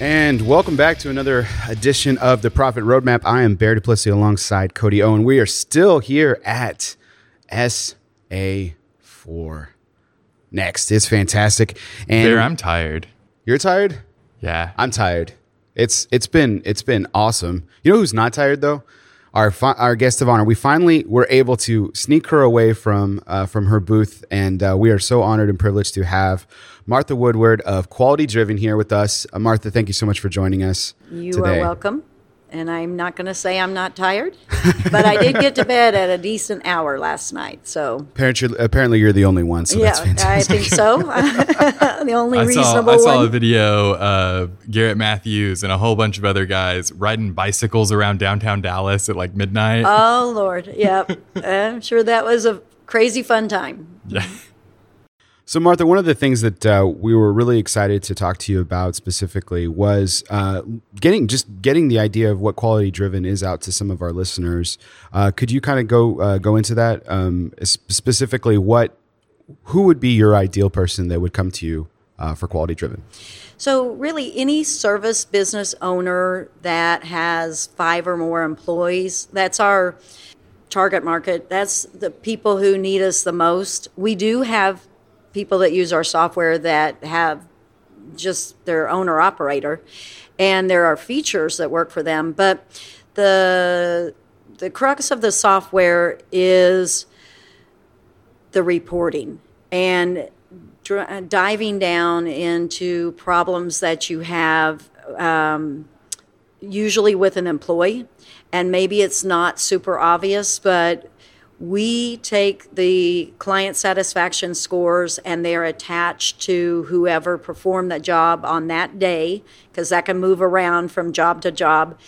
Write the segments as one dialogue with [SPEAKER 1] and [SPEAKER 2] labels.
[SPEAKER 1] And welcome back to another edition of the Profit Roadmap. I am Bear Duplessis alongside Cody Owen. We are still here at SA4. Next, it's fantastic. And
[SPEAKER 2] Bear, I'm tired.
[SPEAKER 1] you're tired?
[SPEAKER 2] Yeah.
[SPEAKER 1] I'm tired. It's it's been it's been awesome. You know who's not tired though? Our fi- our guest of honor. We finally were able to sneak her away from uh, from her booth, and uh, we are so honored and privileged to have Martha Woodward of Quality Driven here with us. Uh, Martha, thank you so much for joining us.
[SPEAKER 3] You
[SPEAKER 1] today.
[SPEAKER 3] are welcome. And I'm not going to say I'm not tired, but I did get to bed at a decent hour last night. So,
[SPEAKER 1] Apparently, apparently you're the only one, so
[SPEAKER 3] yeah,
[SPEAKER 1] that's
[SPEAKER 3] I think so. the only
[SPEAKER 2] I saw,
[SPEAKER 3] reasonable
[SPEAKER 2] I saw a video of Garrett Matthews and a whole bunch of other guys riding bicycles around downtown Dallas at like midnight.
[SPEAKER 3] Oh, Lord. Yep. I'm sure that was a crazy fun time.
[SPEAKER 2] yeah.
[SPEAKER 1] So, Martha, one of the things that uh, we were really excited to talk to you about specifically was uh, getting just getting the idea of what quality driven is out to some of our listeners. Uh, could you kind of go uh, go into that um, specifically? What who would be your ideal person that would come to you uh, for quality driven?
[SPEAKER 3] So, really, any service business owner that has five or more employees, that's our target market. That's the people who need us the most. We do have people that use our software that have just their owner operator, and there are features that work for them. But the the crux of the software is the reporting and dr- diving down into problems that you have um, usually with an employee and maybe it's not super obvious but we take the client satisfaction scores and they're attached to whoever performed that job on that day because that can move around from job to job.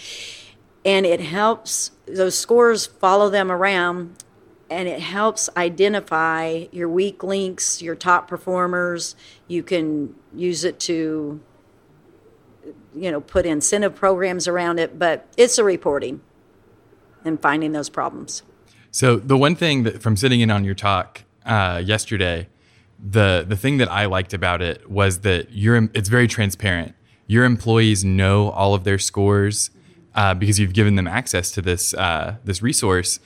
[SPEAKER 3] And it helps those scores follow them around and it helps identify your weak links your top performers. You can use it to you know put incentive programs around it but it's a reporting and finding those problems
[SPEAKER 2] So the one thing that from sitting in on your talk uh, yesterday, the the thing that I liked about it was that you're it's very transparent. Your employees know all of their scores uh, because you've given them access to this uh, this resource.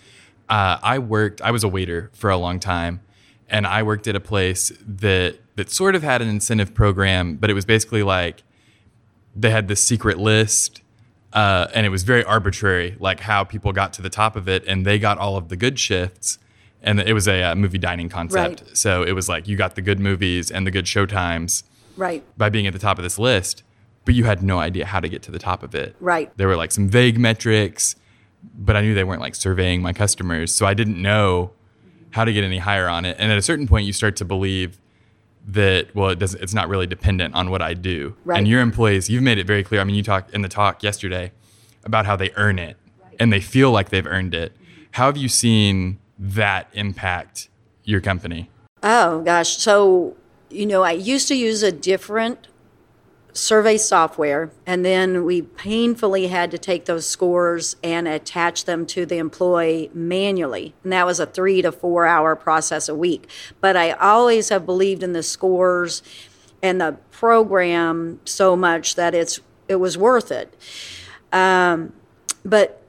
[SPEAKER 2] Uh, I worked. I was a waiter for a long time, and I worked at a place that that sort of had an incentive program, but it was basically like they had this secret list uh, and it was very arbitrary, like how people got to the top of it, and they got all of the good shifts. And it was a uh, movie dining concept,
[SPEAKER 3] Right.
[SPEAKER 2] so it was like you got the good movies and the good showtimes
[SPEAKER 3] right
[SPEAKER 2] by being at the top of this list, but you had no idea how to get to the top of it.
[SPEAKER 3] Right.
[SPEAKER 2] There were like some vague metrics, but I knew they weren't like surveying my customers, so I didn't know how to get any higher on it. And at a certain point, you start to believe that well, it doesn't. It's not really dependent on what I do.
[SPEAKER 3] Right.
[SPEAKER 2] And your employees, you've made it very clear. I mean, you talked in the talk yesterday about how they earn it and they feel like they've earned it. How have you seen that impact your company?
[SPEAKER 3] Oh gosh. So, you know, I used to use a different survey software, and then we painfully had to take those scores and attach them to the employee manually. And that was a three to four hour process a week. But I always have believed in the scores and the program so much that it's it was worth it. Um, but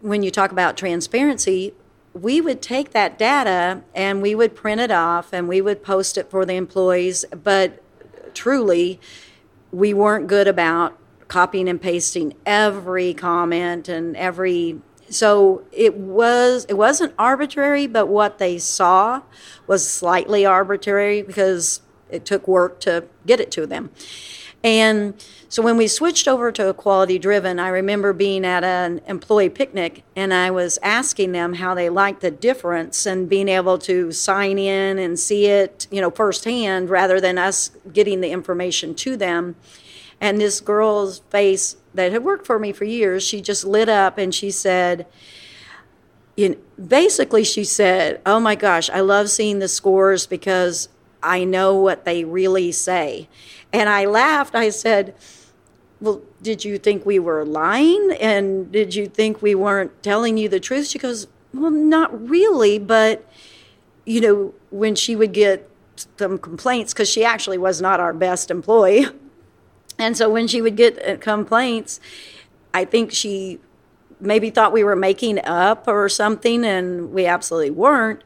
[SPEAKER 3] when you talk about transparency, we would take that data and we would print it off and we would post it for the employees. But truly, we weren't good about copying and pasting every comment and every so it was it wasn't arbitrary but what they saw was slightly arbitrary because it took work to get it to them and so when we switched over to a quality driven, I remember being at an employee picnic and I was asking them how they liked the difference and being able to sign in and see it, you know, firsthand rather than us getting the information to them. And this girl's face that had worked for me for years, she just lit up and she said, you know, basically she said, "Oh my gosh, I love seeing the scores because I know what they really say." And I laughed. I said, "Well, did you think we were lying and did you think we weren't telling you the truth?" She goes, "Well, not really, but you know, when she would get some complaints cuz she actually was not our best employee, And so when she would get uh, complaints, I think she maybe thought we were making up or something, and we absolutely weren't.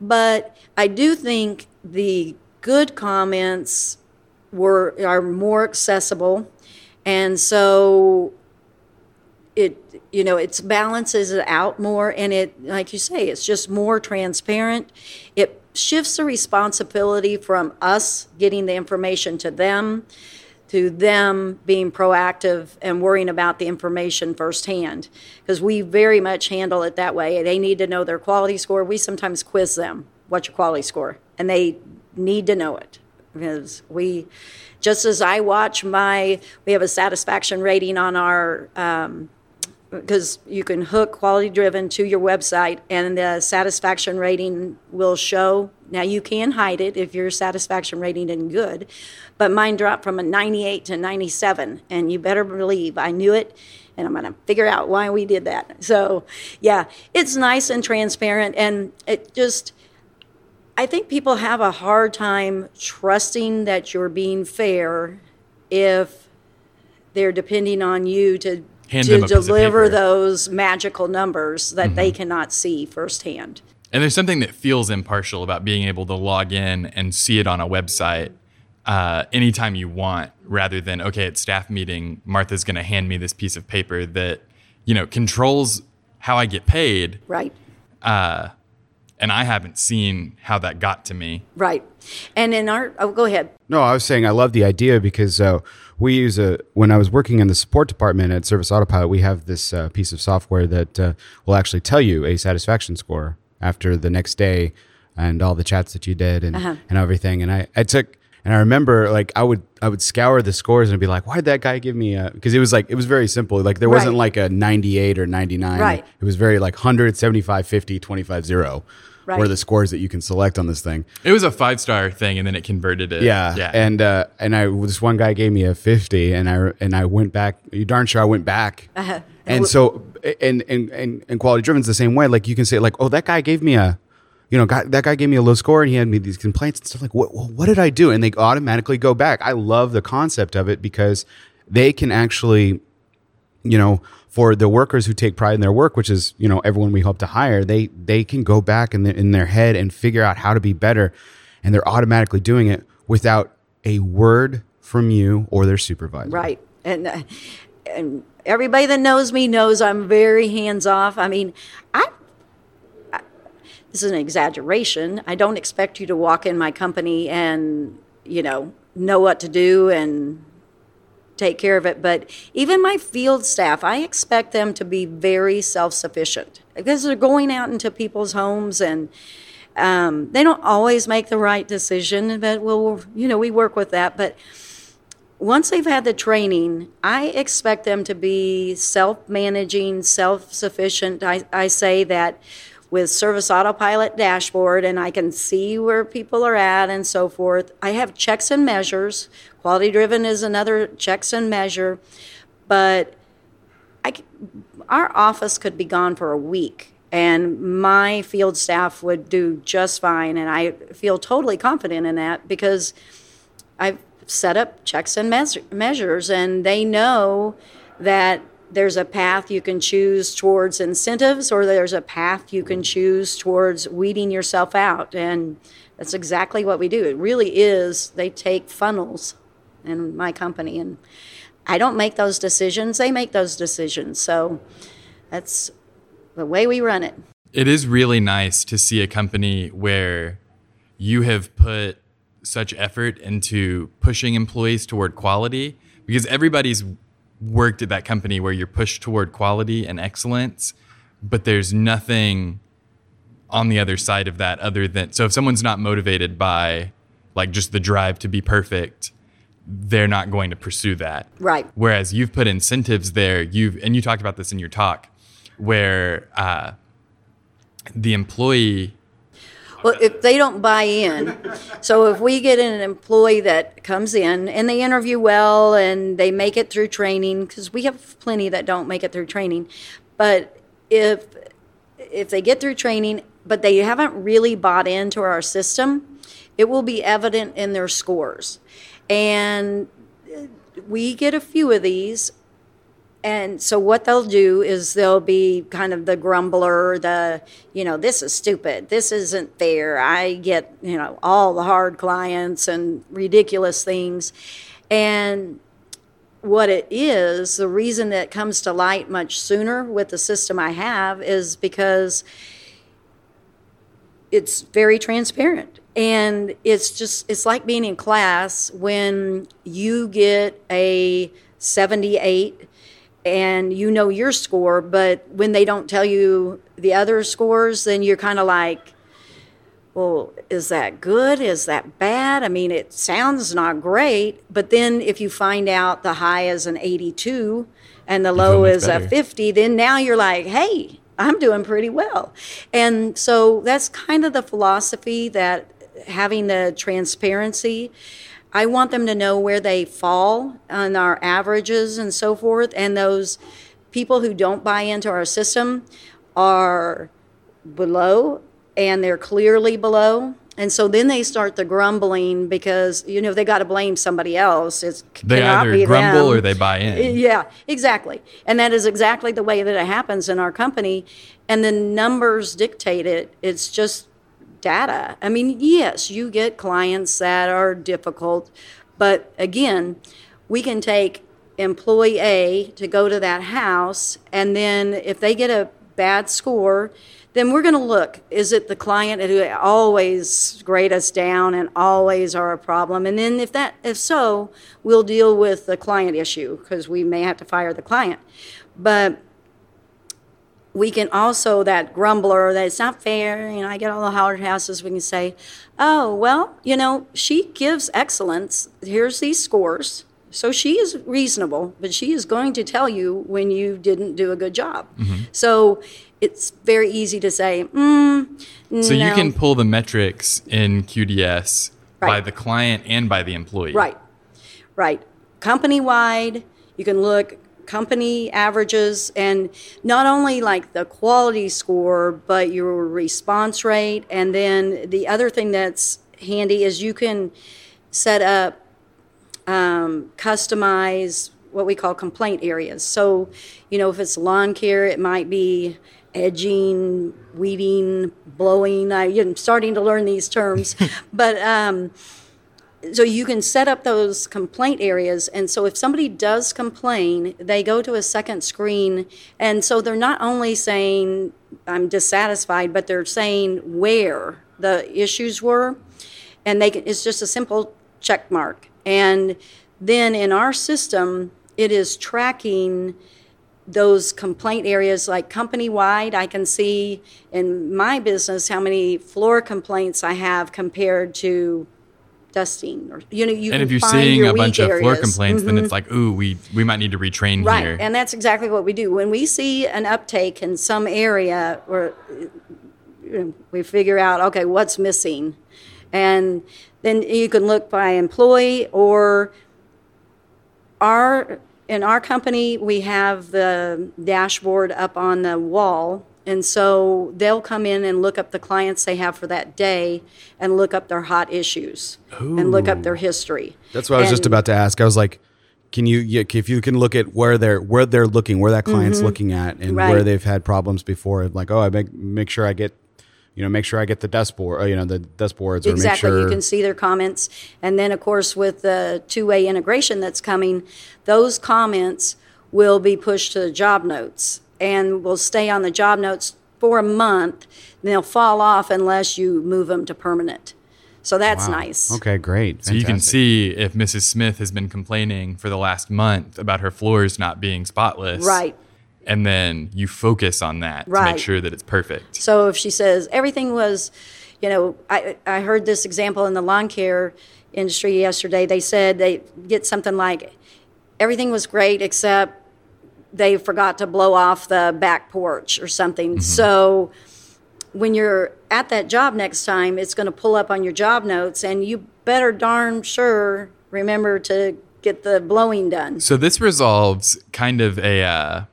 [SPEAKER 3] But I do think the good comments were are more accessible, and so it you know it balances it out more, and it like you say, it's just more transparent. It shifts the responsibility from us getting the information to them to them being proactive and worrying about the information firsthand. Because we very much handle it that way. They need to know their quality score. We sometimes quiz them what's your quality score? And they need to know it because we just as i watch my we have a satisfaction rating on our um, because you can hook quality driven to your website and the satisfaction rating will show. Now you can hide it if your satisfaction rating isn't good but mine dropped from a 98 to 97 and you better believe i knew it and i'm going to figure out why we did that. So yeah it's nice and transparent and it just i think people have a hard time trusting that you're being fair if they're depending on you to
[SPEAKER 2] Hand
[SPEAKER 3] to
[SPEAKER 2] them a piece of
[SPEAKER 3] deliver those magical numbers that they cannot see firsthand.
[SPEAKER 2] And there's something that feels impartial about being able to log in and see it on a website uh, anytime you want, rather than okay, at staff meeting, Martha's going to hand me this piece of paper that you know controls how I get paid,
[SPEAKER 3] Right.
[SPEAKER 2] And I haven't seen how that got to me.
[SPEAKER 3] Right. And in our, oh, go ahead.
[SPEAKER 1] No, I was saying I love the idea because uh, we use a when I was working in the support department at Service Autopilot, we have this uh, piece of software that uh, will actually tell you a satisfaction score after the next day and all the chats that you did and and everything. And I, I took and I remember like I would I would scour the scores and be like, why did that guy give me a? Because it was like it was very simple. Like there wasn't
[SPEAKER 3] Right.
[SPEAKER 1] like a 98 or 99.
[SPEAKER 3] Right.
[SPEAKER 1] It was very like 100, 75, 50, 25, 0 were
[SPEAKER 3] Right.
[SPEAKER 1] the scores that you can select on this thing.
[SPEAKER 2] It was a five star thing, and then it converted it.
[SPEAKER 1] Yeah,
[SPEAKER 2] yeah.
[SPEAKER 1] And uh, and I this one guy gave me a fifty, and I and I went back. You darn sure I went back.
[SPEAKER 3] Uh-huh.
[SPEAKER 1] And so and and and and quality driven's the same way. Like you can say like, oh, that guy gave me a, you know, guy, that guy gave me a low score, and he had me these complaints and stuff. Like, what what did I do? And they automatically go back. I love the concept of it because they can actually you know for the workers who take pride in their work which is you know everyone we hope to hire they they can go back in, the, in their head and figure out how to be better and they're automatically doing it without a word from you or their supervisor
[SPEAKER 3] Right. And, uh, and everybody that knows me knows I'm very hands off. I mean, I, this is an exaggeration. I don't expect you to walk in my company and, you know, know what to do and take care of it. But even my field staff, I expect them to be very self sufficient because they're going out into people's homes and um, they don't always make the right decision, but we'll, you know, we work with that. But once they've had the training, I expect them to be self managing, self sufficient. I, I say that with Service Autopilot dashboard, and I can see where people are at and so forth. I have checks and measures. Quality driven is another checks and measure, but I, our office could be gone for a week and my field staff would do just fine. And I feel totally confident in that because I've set up checks and meas- measures and they know that there's a path you can choose towards incentives or there's a path you can choose towards weeding yourself out. And that's exactly what we do. It really is, they take funnels in my company and I don't make those decisions, they make those decisions. So that's the way we run it.
[SPEAKER 2] It is really nice to see a company where you have put such effort into pushing employees toward quality because everybody's worked at that company where you're pushed toward quality and excellence, but there's nothing on the other side of that other than so if someone's not motivated by like just the drive to be perfect, they're not going to pursue that.
[SPEAKER 3] Right.
[SPEAKER 2] Whereas you've put incentives there, you've and you talked about this in your talk, where uh, the employee
[SPEAKER 3] Well, if they don't buy in, so if we get an employee that comes in and they interview well and they make it through training, because we have plenty that don't make it through training, but if if they get through training but they haven't really bought into our system, it will be evident in their scores. And we get a few of these and so what they'll do is they'll be kind of the grumbler, the, you know, this is stupid. This isn't fair. I get, you know, all the hard clients and ridiculous things. And what it is, the reason that comes to light much sooner with the system I have is because it's very transparent and it's just it's like being in class when you get a 78 and you know your score, but when they don't tell you the other scores, then you're kind of like, well, is that good? Is that bad? I mean, it sounds not great, but then if you find out the high is an 82 and the low is better. a 50, then now you're like, hey, I'm doing pretty well. And so that's kind of the philosophy that having the transparency I want them to know where they fall on our averages and so forth. And those people who don't buy into our system are below and they're clearly below. And so then they start the grumbling because you know they got to blame somebody else. It's
[SPEAKER 2] they either grumble them. or they buy in.
[SPEAKER 3] Yeah, exactly. And that is exactly the way that it happens in our company. And the numbers dictate it. It's just data. I mean, yes, you get clients that are difficult, but again, we can take employee A to go to that house, and then if they get a bad score, then we're going to look is it the client who always grade us down and always are a problem and then if that if so we'll deal with the client issue because we may have to fire the client but we can also that grumbler that it's not fair you know i get all the howard houses we can say oh well you know she gives excellence here's these scores so she is reasonable but she is going to tell you when you didn't do a good job mm-hmm. so it's very easy to say mm,
[SPEAKER 2] so no. you can pull the metrics in qds right. by the client and by the employee
[SPEAKER 3] right right company wide you can look company averages and not only like the quality score but your response rate. And then the other thing that's handy is you can set up um, customize what we call complaint areas. So you know if it's lawn care it might be edging weeding blowing I, am starting to learn these terms. But um, so you can set up those complaint areas and so if somebody does complain they go to a second screen and so they're not only saying i'm dissatisfied but they're saying where the issues were and they can, it's just a simple check mark. And then in our system it is tracking those complaint areas like company wide i can see in my business how many floor complaints i have compared to dusting or you know you
[SPEAKER 2] and if you're seeing a bunch of floor complaints mm-hmm. then it's mm-hmm. like ooh we we might need to retrain
[SPEAKER 3] right.
[SPEAKER 2] here
[SPEAKER 3] and that's exactly what we do when we see an uptake in some area or we figure out okay what's missing and then you can look by employee or our in our company we have the dashboard up on the wall and so they'll come in and look up the clients they have for that day and look up their hot issues Ooh. and look up their history.
[SPEAKER 1] That's what I was just about to ask. I was like, can you if you can look at where they're where they're looking, where that client's mm-hmm. looking at, and right. where they've had problems before, like oh, I make make sure I get you know make sure I get the dust board, uh, you know the dust boards,
[SPEAKER 3] exactly. sure you can see their comments, and then of course with the two way integration that's coming, those comments will be pushed to the job notes and will stay on the job notes for a month. they'll fall off unless you move them to permanent. So that's wow. nice.
[SPEAKER 1] Okay, great.
[SPEAKER 2] So you can see if Mrs. Smith has been complaining for the last month about her floors not being spotless.
[SPEAKER 3] Right.
[SPEAKER 2] And then you focus on that right. to make sure that it's perfect.
[SPEAKER 3] So if she says everything was, you know, I, I heard this example in the lawn care industry yesterday. They said they get something like everything was great except they forgot to blow off the back porch or something. Mm-hmm. So when you're at that job next time, it's going to pull up on your job notes, and you better darn sure remember to get the blowing done.
[SPEAKER 2] So this resolves kind of a uh,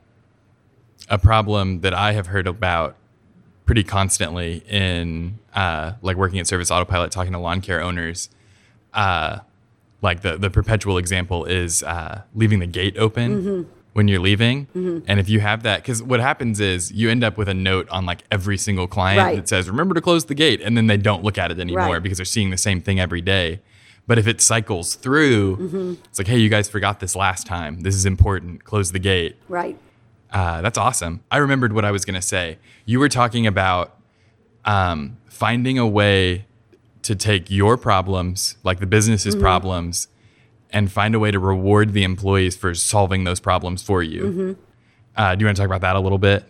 [SPEAKER 2] a problem that I have heard about pretty constantly in uh, like working at Service Autopilot, talking to lawn care owners. Uh, like the the perpetual example is uh, leaving the gate open when you're leaving. And if you have that, because what happens is you end up with a note on like every single client
[SPEAKER 3] Right.
[SPEAKER 2] that says, "Remember to close the gate," and then they don't look at it anymore
[SPEAKER 3] Right.
[SPEAKER 2] because they're seeing the same thing every day. But if it cycles through,
[SPEAKER 3] Mm-hmm.
[SPEAKER 2] it's like, "Hey, you guys forgot this last time. This is important. Close the gate."
[SPEAKER 3] Right.
[SPEAKER 2] Uh, that's awesome. I remembered what I was going to say. You were talking about um, finding a way to take your problems, like the business's
[SPEAKER 3] Mm-hmm.
[SPEAKER 2] problems, and find a way to reward the employees for solving those problems for you.
[SPEAKER 3] Mm-hmm.
[SPEAKER 2] Uh, do you want to talk about that a little bit?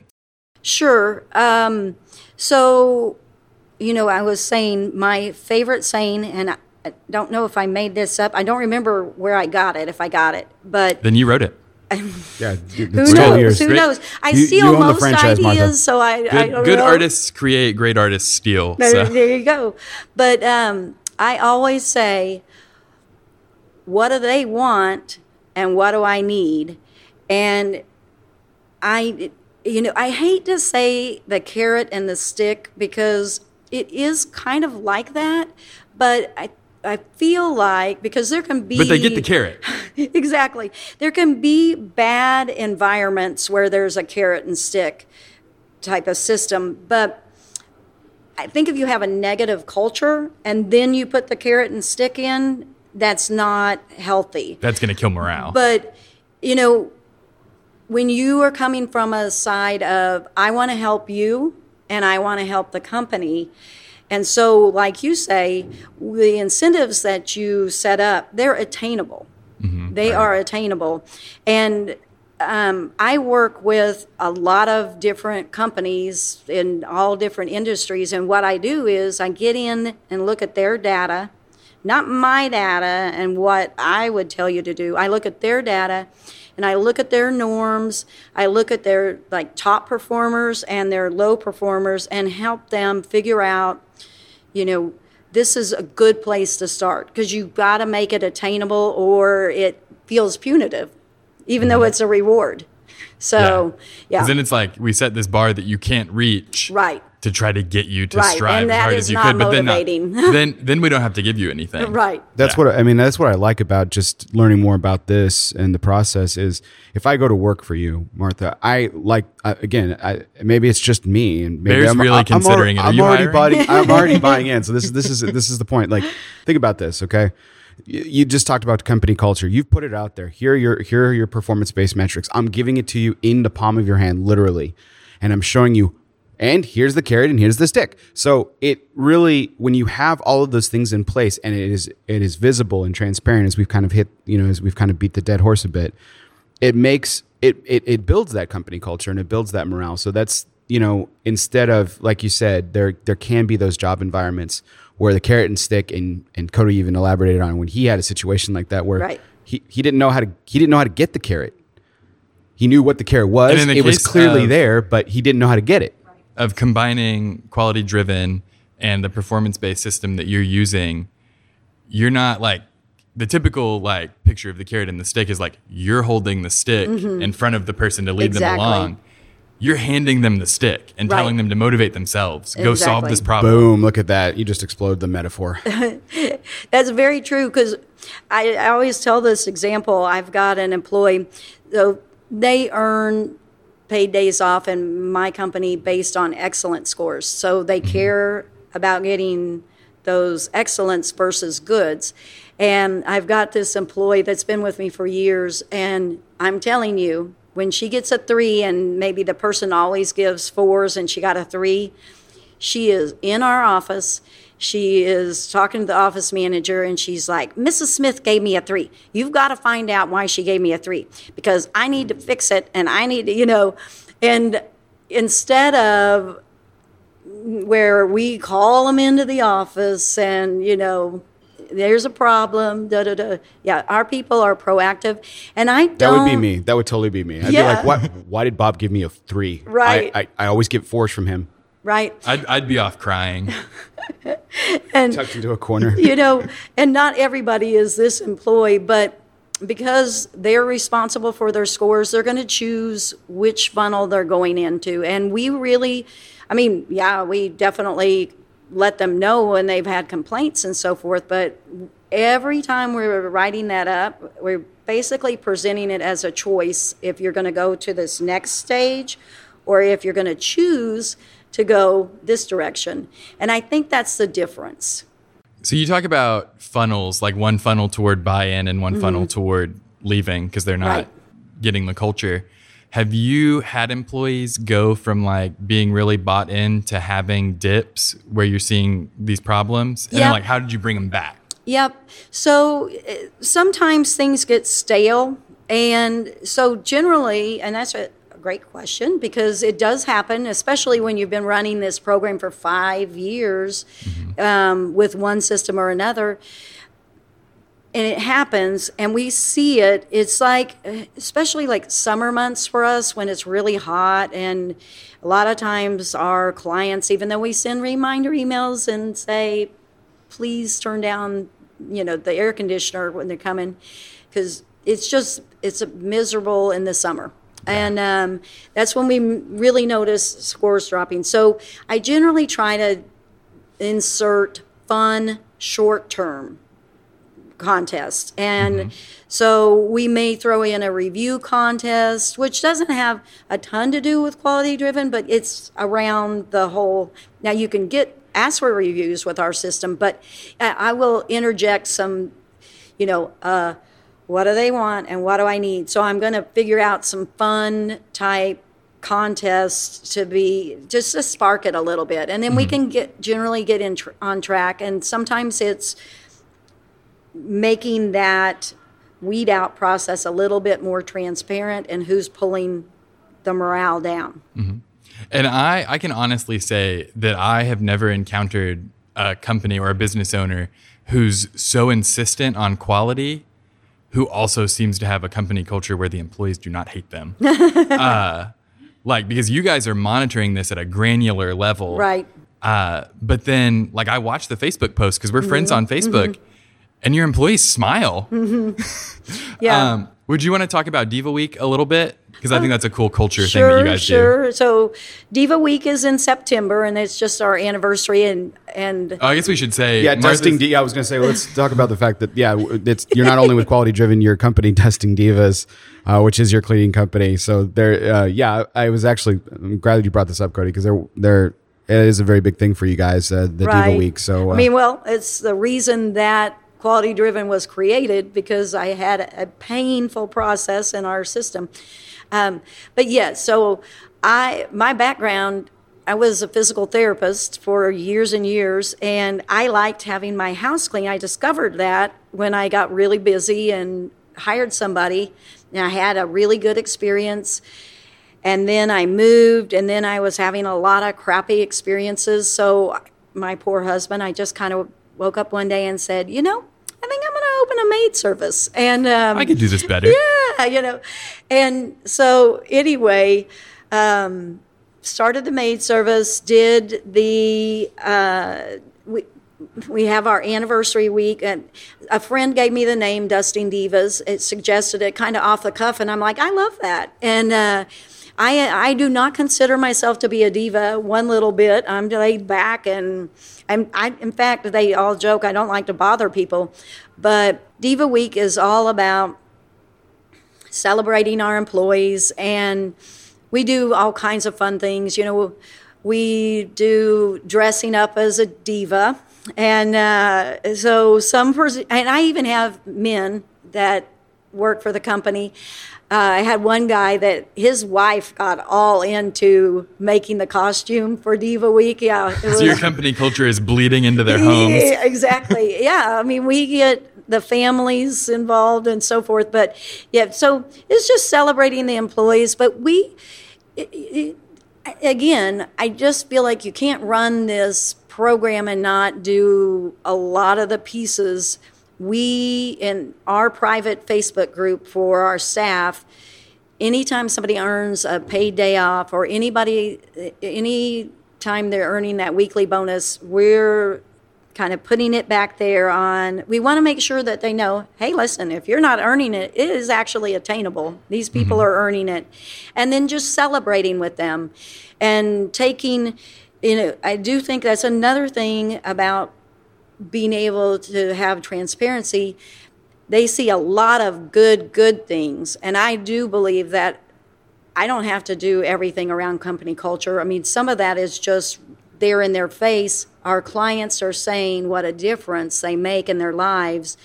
[SPEAKER 3] Sure. Um, so, you know, I was saying my favorite saying, and I, I don't know if I made this up. I don't remember where I got it, if I got it, but
[SPEAKER 2] Then you wrote it.
[SPEAKER 1] Yeah,
[SPEAKER 3] who knows?
[SPEAKER 1] yours.
[SPEAKER 3] Who knows? I
[SPEAKER 1] You-
[SPEAKER 3] steal
[SPEAKER 1] you
[SPEAKER 3] most ideas,
[SPEAKER 1] Martha.
[SPEAKER 3] so I, I
[SPEAKER 2] Good,
[SPEAKER 3] don't
[SPEAKER 2] good
[SPEAKER 3] know.
[SPEAKER 2] artists create, great artists steal.
[SPEAKER 3] There,
[SPEAKER 2] So.
[SPEAKER 3] there you go. But um, I always say, what do they want and what do I need? And I, you know, I hate to say the carrot and the stick because it is kind of like that, but I, I feel like because there can be
[SPEAKER 2] But they get the carrot.
[SPEAKER 3] exactly. There can be bad environments where there's a carrot and stick type of system, but I think if you have a negative culture and then you put the carrot and stick in, that's not healthy.
[SPEAKER 2] That's going to kill morale.
[SPEAKER 3] But, you know, when you are coming from a side of, I want to help you and I want to help the company. And so, like you say, the incentives that you set up, they're attainable. they are attainable. And um, I work with a lot of different companies in all different industries. And what I do is I get in and look at their data, not my data and what I would tell you to do. I look at their data and I look at their norms. I look at their like top performers and their low performers and help them figure out, you know, this is a good place to start because you've got to make it attainable or it feels punitive, even though it's a reward. So, yeah.
[SPEAKER 2] then it's like we set this bar that you can't reach.
[SPEAKER 3] Right.
[SPEAKER 2] To try to get you to
[SPEAKER 3] Right,
[SPEAKER 2] strive
[SPEAKER 3] and
[SPEAKER 2] as hard as you
[SPEAKER 3] not
[SPEAKER 2] could, but then not- then then we don't have to give you anything.
[SPEAKER 3] right.
[SPEAKER 1] That's
[SPEAKER 2] Yeah.
[SPEAKER 1] what I mean. That's what I like about just learning more about this and the process is if I go to work for you, Martha, I like uh, again. I, maybe it's just me, and maybe
[SPEAKER 2] Bear's
[SPEAKER 1] I'm
[SPEAKER 2] really
[SPEAKER 1] I'm
[SPEAKER 2] considering it.
[SPEAKER 1] alre-
[SPEAKER 2] Are
[SPEAKER 1] I'm
[SPEAKER 2] you
[SPEAKER 1] already buying. I'm already buying in. So this is this is this is the point. Like, think about this. Okay, you, you just talked about company culture. You've put it out there. Here are your here are your performance based metrics. I'm giving it to you in the palm of your hand, literally, and I'm showing you and here's the carrot and here's the stick. So it really when you have all of those things in place and it is it is visible and transparent as we've kind of hit you know as we've kind of beat the dead horse a bit it makes it it, it builds that company culture and it builds that morale. So that's you know instead of like you said there there can be those job environments where the carrot and stick and and Cody even elaborated on when he had a situation like that where
[SPEAKER 3] Right.
[SPEAKER 1] he, he didn't know how to he didn't know how to get the carrot. He knew what the carrot was.
[SPEAKER 2] The
[SPEAKER 1] it was clearly
[SPEAKER 2] of-
[SPEAKER 1] there but he didn't know how to get it
[SPEAKER 2] Of combining quality driven and the performance based system that you're using, you're not like the typical like picture of the carrot and the stick is like you're holding the stick in front of the person to lead
[SPEAKER 3] Mm-hmm. Exactly.
[SPEAKER 2] them along. You're handing them the stick and
[SPEAKER 3] Right.
[SPEAKER 2] telling them to motivate themselves. Go solve this problem.
[SPEAKER 1] Boom! Look at that. You just explode the metaphor.
[SPEAKER 3] That's very true because I, I always tell this example. I've got an employee, so they earn paid days off in my company based on excellent scores. So they mm-hmm. care about getting those excellence versus goods. And I've got this employee that's been with me for years, and I'm telling you, when she gets a three, and maybe the person always gives fours, and she got a three, she is in our office. She is talking to the office manager and she's like, Mrs. Smith gave me a three. You've got to find out why she gave me a three because I need to fix it and I need to, you know. And instead of where we call them into the office and, you know, there's a problem, da da da. Yeah, our people are proactive. And I don't.
[SPEAKER 1] That would be me. That would totally be me. I'd
[SPEAKER 3] Yeah.
[SPEAKER 1] be like, "What? Why did Bob give me a three?
[SPEAKER 3] Right.
[SPEAKER 1] I, I, I always get fours from him,
[SPEAKER 3] Right.
[SPEAKER 2] I'd, I'd be off crying.
[SPEAKER 3] And
[SPEAKER 1] tucked into a corner.
[SPEAKER 3] you know, and not everybody is this employee, but because they're responsible for their scores, they're going to choose which funnel they're going into. And we really, I mean, yeah, we definitely let them know when they've had complaints and so forth, but every time we're writing that up, we're basically presenting it as a choice if you're going to go to this next stage or if you're going to choose to go this direction. And I think that's the difference.
[SPEAKER 2] So you talk about funnels, like one funnel toward buy-in and one funnel toward leaving because they're not
[SPEAKER 3] Mm-hmm. Right.
[SPEAKER 2] getting the culture. Have you had employees go from like being really bought in to having dips where you're seeing these problems? And then like how did you bring them back?
[SPEAKER 3] Yep. So uh, sometimes things get stale. And so generally, and that's a great question because it does happen, especially when you've been running this program for five years um, with one system or another. And it happens, and we see it. It's like, especially like summer months for us when it's really hot. And a lot of times, our clients, even though we send reminder emails and say, please turn down you know the air conditioner when they're coming because it's just it's miserable in the summer and um, that's when we really notice scores dropping. So i generally try to insert fun short term contest. And so we may throw in a review contest which doesn't have a ton to do with quality driven but it's around the whole now you can get ask for reviews with our system but i I will interject some you know uh, what do they want and what do i need? So i'm going to figure out some fun type contests to be just to spark it a little bit. And then we mm-hmm. can get generally get in tr- on track. And sometimes it's making that weed out process a little bit more transparent and who's pulling the morale down. Mm-hmm.
[SPEAKER 2] And I, I can honestly say that I have never encountered a company or a business owner who's so insistent on quality who also seems to have a company culture where the employees do not hate them. uh, like, because you guys are monitoring this at a granular level.
[SPEAKER 3] Right.
[SPEAKER 2] Uh, but then, like, I watch the Facebook post because we're friends on
[SPEAKER 3] Mm-hmm.
[SPEAKER 2] Facebook and your employees smile.
[SPEAKER 3] Yeah.
[SPEAKER 2] Um, would you want to talk about Diva Week a little bit? Because I think that's a cool culture thing that you guys do.
[SPEAKER 3] sure. So Diva Week is in September and it's just our anniversary and and
[SPEAKER 2] Oh, I guess we should say
[SPEAKER 1] Yeah,
[SPEAKER 2] Martha's-
[SPEAKER 1] testing. D- I was going to say, let's talk about the fact that yeah, it's you're not only with Quality Driven, your company Dusting Divas, uh, which is your cleaning company. So there, uh, yeah, I was actually I'm glad that you brought this up, Cody, because there there it is a very big thing for you guys, uh, the Diva Week. So uh,
[SPEAKER 3] I mean, well, it's the reason that quality driven was created because I had a painful process in our system. Um, but yeah, so I my background. I was a physical therapist for years and years, and I liked having my house clean. I discovered that when I got really busy and hired somebody, and I had a really good experience and then I moved, and then I was having a lot of crappy experiences. So my poor husband, I just kind of woke up one day and said, you know, think I'm going to open a maid service, and um,
[SPEAKER 2] I could do this better.
[SPEAKER 3] yeah, you know, and so anyway, um, started the maid service, did the uh, we. We have our anniversary week, and a friend gave me the name Dusting Divas. It suggested it kind of off the cuff, and I'm like, I love that. And uh, I I do not consider myself to be a diva one little bit. I'm laid back, and I'm I in fact they all joke I don't like to bother people, but Diva Week is all about celebrating our employees and we do all kinds of fun things you know we do dressing up as a diva and uh, so some person and i even have men that work for the company uh, i had one guy that his wife got all into making the costume for diva week yeah it
[SPEAKER 2] So your company culture is bleeding into their homes.
[SPEAKER 3] yeah, exactly. Yeah. I mean, we get the families involved and so forth. But yeah, so it's just celebrating the employees. But we, it, it, again, I just feel like you can't run this program and not do a lot of the pieces. We, in our private Facebook group for our staff, anytime somebody earns a paid day off or anybody any time they're earning that weekly bonus we're kind of putting it back there on we want to make sure that they know hey listen if you're not earning it it is actually attainable. These mm-hmm. people are earning it. And then just celebrating with them and taking you know i do think that's another thing about being able to have transparency, they see a lot of good, good things. And I do believe that I don't have to do everything around company culture. I mean, some of that is just there in their face. Our clients are saying what a difference they make in their lives.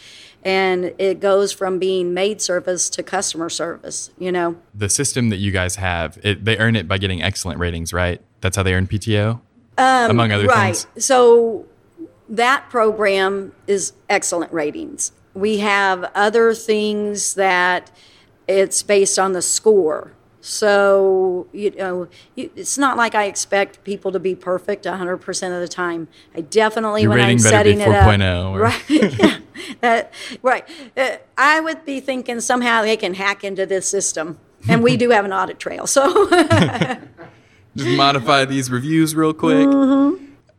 [SPEAKER 3] And it goes from being maid service to customer service, you know?
[SPEAKER 2] The system that you guys have, it, they earn it by getting excellent ratings, right? That's how they earn PTO, um, among other
[SPEAKER 3] right.
[SPEAKER 2] things. Right.
[SPEAKER 3] So that program is excellent ratings. We have other things that it's based on the score. So, you know, it's not like I expect people to be perfect 100% of the time. I definitely,
[SPEAKER 2] Your
[SPEAKER 3] when I'm setting it up.
[SPEAKER 2] 4.0 or-
[SPEAKER 3] Right. yeah. That- right. Uh, I would be thinking somehow they can hack into this system. And we do have an audit trail. So,
[SPEAKER 2] just modify these reviews real quick.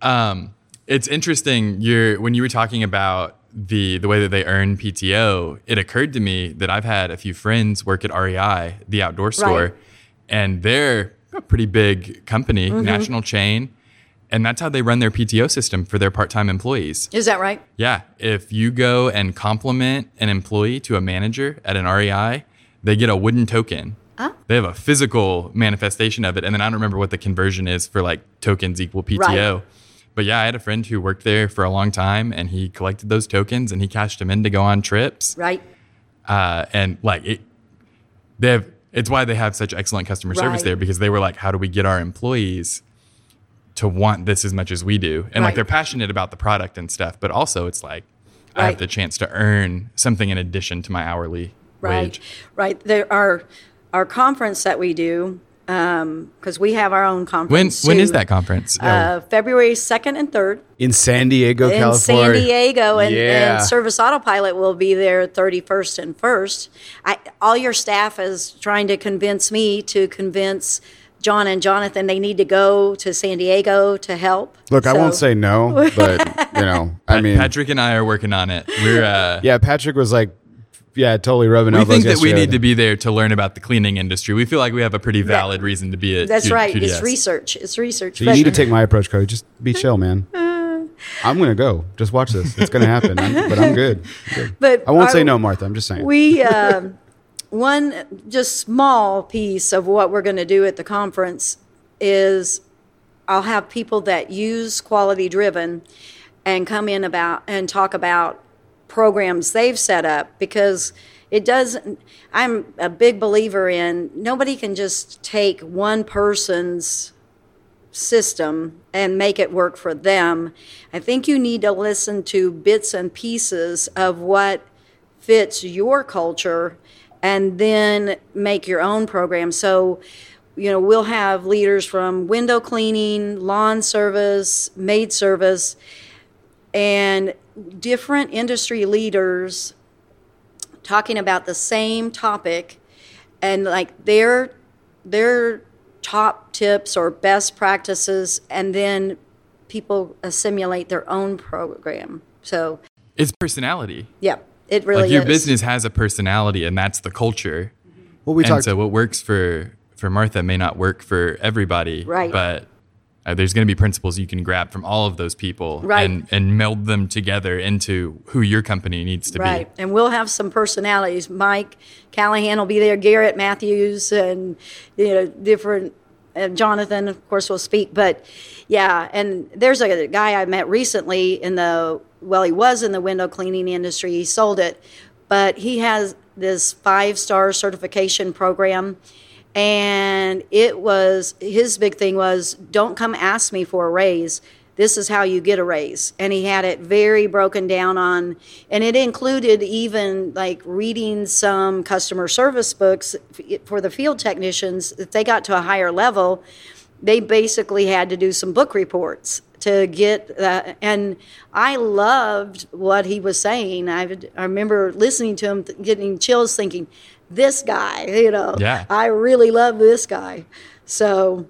[SPEAKER 2] Um, it's interesting. You're when you were talking about the the way that they earn PTO, it occurred to me that I've had a few friends work at REI, the outdoor store,
[SPEAKER 3] Right.
[SPEAKER 2] and they're a pretty big company, mm-hmm. national chain, and that's how they run their PTO system for their part time employees.
[SPEAKER 3] is that right?
[SPEAKER 2] Yeah, if you go and compliment an employee to a manager at an REI, they get a wooden token.
[SPEAKER 3] Oh.
[SPEAKER 2] They have a physical manifestation of it, and then I don't remember what the conversion is for like tokens equal PTO.
[SPEAKER 3] Right.
[SPEAKER 2] But yeah, I had a friend who worked there for a long time, and he collected those tokens and he cashed them in to go on trips.
[SPEAKER 3] Right.
[SPEAKER 2] Uh, and like it, they have. It's why they have such excellent customer service
[SPEAKER 3] Right.
[SPEAKER 2] there because they were like, how do we get our employees to want this as much as we do? And like they're passionate about the product and stuff, but also it's like I have the chance to earn something in addition to my hourly
[SPEAKER 3] Right,
[SPEAKER 2] wage.
[SPEAKER 3] right. There are our conference that we do because we have our own
[SPEAKER 2] When
[SPEAKER 3] conference.
[SPEAKER 2] when is that conference?
[SPEAKER 3] Uh, February second and third
[SPEAKER 1] in San Diego,
[SPEAKER 3] in
[SPEAKER 1] California.
[SPEAKER 3] San Diego, and,
[SPEAKER 1] Yeah.
[SPEAKER 3] and Service Autopilot will be there thirty first and first. I, all your staff is trying to convince me to convince. John and Jonathan, they need to go to San Diego to help.
[SPEAKER 1] Look, I won't say no, but you know, I mean,
[SPEAKER 2] Patrick and I are working on it. We're uh,
[SPEAKER 1] yeah, Patrick was like, yeah, totally rubbing
[SPEAKER 2] we
[SPEAKER 1] elbows.
[SPEAKER 2] think that we need to be there to learn about the cleaning industry. We feel like we have a pretty valid reason to be at
[SPEAKER 3] That's
[SPEAKER 2] Q-
[SPEAKER 3] right.
[SPEAKER 2] QDS.
[SPEAKER 3] It's research. It's research.
[SPEAKER 1] So you need to take my approach, Cody. Just be chill, man. I'm gonna go. Just watch this. It's gonna happen. I'm- but I'm good. I'm good.
[SPEAKER 3] But
[SPEAKER 1] I won't
[SPEAKER 3] our-
[SPEAKER 1] say no, Martha. I'm just saying.
[SPEAKER 3] We, um, one just small piece of what we're going to do at the conference is I'll have people that use quality driven and come in about and talk about programs they've set up because it doesn't I'm a big believer in nobody can just take one person's system and make it work for them. I think you need to listen to bits and pieces of what fits your culture and then make your own program. So, you know, we'll have leaders from window cleaning, lawn service, maid service, and different industry leaders talking about the same topic and like their their top tips or best practices and then people assimilate their own program so
[SPEAKER 2] It's personality.
[SPEAKER 3] yeah it really
[SPEAKER 2] like your
[SPEAKER 3] is
[SPEAKER 2] business has a personality, and that's the culture.
[SPEAKER 1] well, we
[SPEAKER 2] and
[SPEAKER 1] talked.
[SPEAKER 2] so what works for for Martha may not work for everybody.
[SPEAKER 3] Right.
[SPEAKER 2] But uh, there's going to be principles you can grab from all of those people
[SPEAKER 3] Right.
[SPEAKER 2] and and meld them together into who your company needs to
[SPEAKER 3] right
[SPEAKER 2] be. Right.
[SPEAKER 3] And we'll have some personalities mike callahan will be there garrett matthews and you know different uh, jonathan of course will speak but yeah and there's a guy i met recently in the well he was in the window cleaning industry he sold it but he has this five star certification program and it was his big thing was don't come ask me for a raise. This is how you get a raise. And he had it very broken down on and it included even like reading some customer service books for the field technicians. If they got to a higher level they basically had to do some book reports to get uh, and i loved what he was saying. I, I remember listening to him getting chills thinking this guy you know
[SPEAKER 2] Yeah.
[SPEAKER 3] i really love this guy so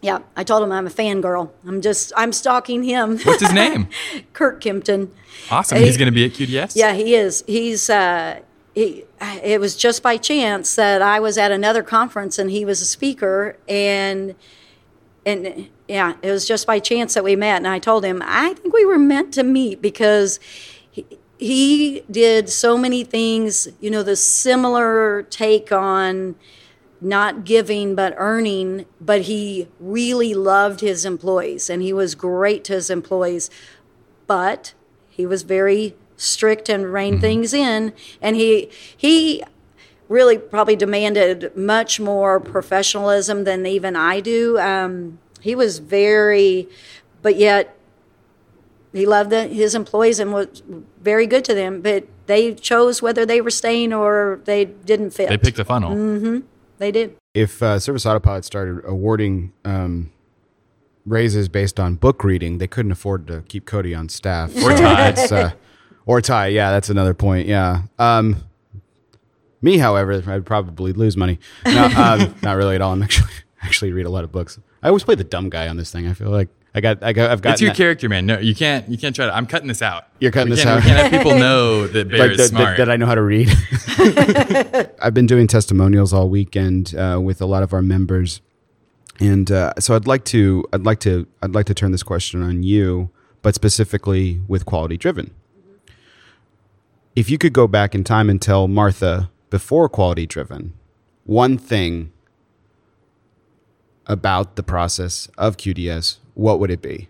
[SPEAKER 3] yeah i told him i'm a fangirl i'm just i'm stalking him
[SPEAKER 2] What's his name?
[SPEAKER 3] kurt kimpton
[SPEAKER 2] Awesome.
[SPEAKER 3] He-
[SPEAKER 2] He's going to be at QDS.
[SPEAKER 3] yeah, he is. He's. Uh, he. It was just by chance that I was at another conference and he was a speaker, and and Yeah, it was just by chance that we met, and I told him I think we were meant to meet because he, did so many things. You know, the similar take on not giving but earning, but he really loved his employees and he was great to his employees. But he was very strict and reined things in, and he he really probably demanded much more professionalism than even I do. Um, he was very, but yet he loved the, his employees and was very good to them. But they chose whether they were staying or they didn't fit.
[SPEAKER 2] They picked a funnel. Mm-hmm.
[SPEAKER 3] They did.
[SPEAKER 1] If uh, Service Autopilot started awarding um, raises based on book reading, they couldn't afford to keep Cody on staff.
[SPEAKER 2] Or Ty.
[SPEAKER 1] That's, uh, or Ty, yeah, that's another point. Yeah. Um, me, however, I'd probably lose money. No, um, not really at all. I'm actually actually read a lot of books. I always play the dumb guy on this thing. I feel like I got I got I've got
[SPEAKER 2] It's your character, man. No, you can't. You can't try to. I'm cutting this out.
[SPEAKER 1] You're cutting
[SPEAKER 2] We
[SPEAKER 1] this out?
[SPEAKER 2] We can't have people know that Bear
[SPEAKER 1] like
[SPEAKER 2] is
[SPEAKER 1] that,
[SPEAKER 2] smart.
[SPEAKER 1] that, that I know how to read. I've been doing testimonials all weekend uh, with a lot of our members, and uh, so I'd like to I'd like to I'd like to turn this question on you, but specifically with quality driven. If you could go back in time and tell Martha before quality driven one thing about the process of QDS, what would it be?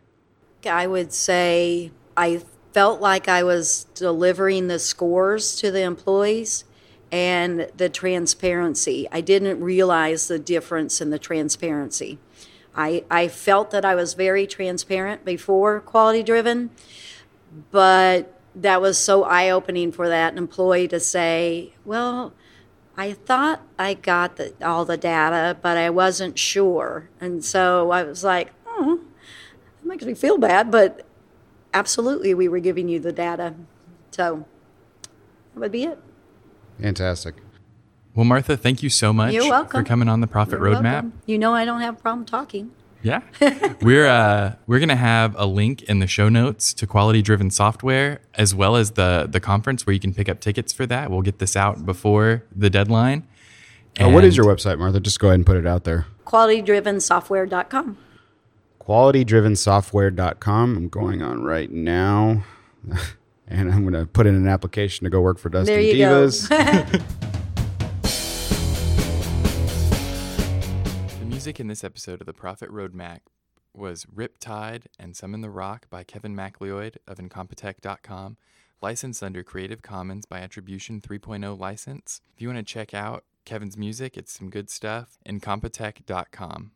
[SPEAKER 3] I would say I felt like I was delivering the scores to the employees and the transparency. I didn't realize the difference in the transparency. I, I felt that I was very transparent before quality driven, but that was so eye opening for that employee to say, well, I thought I got the, all the data, but I wasn't sure. And so I was like, oh, it makes me feel bad, but absolutely, we were giving you the data. So that would be it.
[SPEAKER 1] Fantastic.
[SPEAKER 2] well, Martha, thank you so much
[SPEAKER 3] You're welcome.
[SPEAKER 2] for coming on the Profit
[SPEAKER 3] You're
[SPEAKER 2] Roadmap.
[SPEAKER 3] welcome. You know, I don't have a problem talking.
[SPEAKER 2] Yeah. we're uh we're gonna have a link in the show notes to quality driven software as well as the the conference where you can pick up tickets for that. We'll get this out before the deadline.
[SPEAKER 1] Uh, what is your website, Martha? Just go ahead and put it out there.
[SPEAKER 3] QualityDrivenSoftware.com.
[SPEAKER 1] qualitydrivensoftware.com. I'm going on right now. and I'm going to put in an application to go work for Dusting
[SPEAKER 3] There you go.
[SPEAKER 1] Divas.
[SPEAKER 2] The music in this episode of the Profit Roadmap was Rip Tide and Summon the Rock by Kevin MacLeod of Incompetech.com, licensed under Creative Commons by Attribution 3.0 license. If you want to check out Kevin's music, it's some good stuff. Incompetech.com.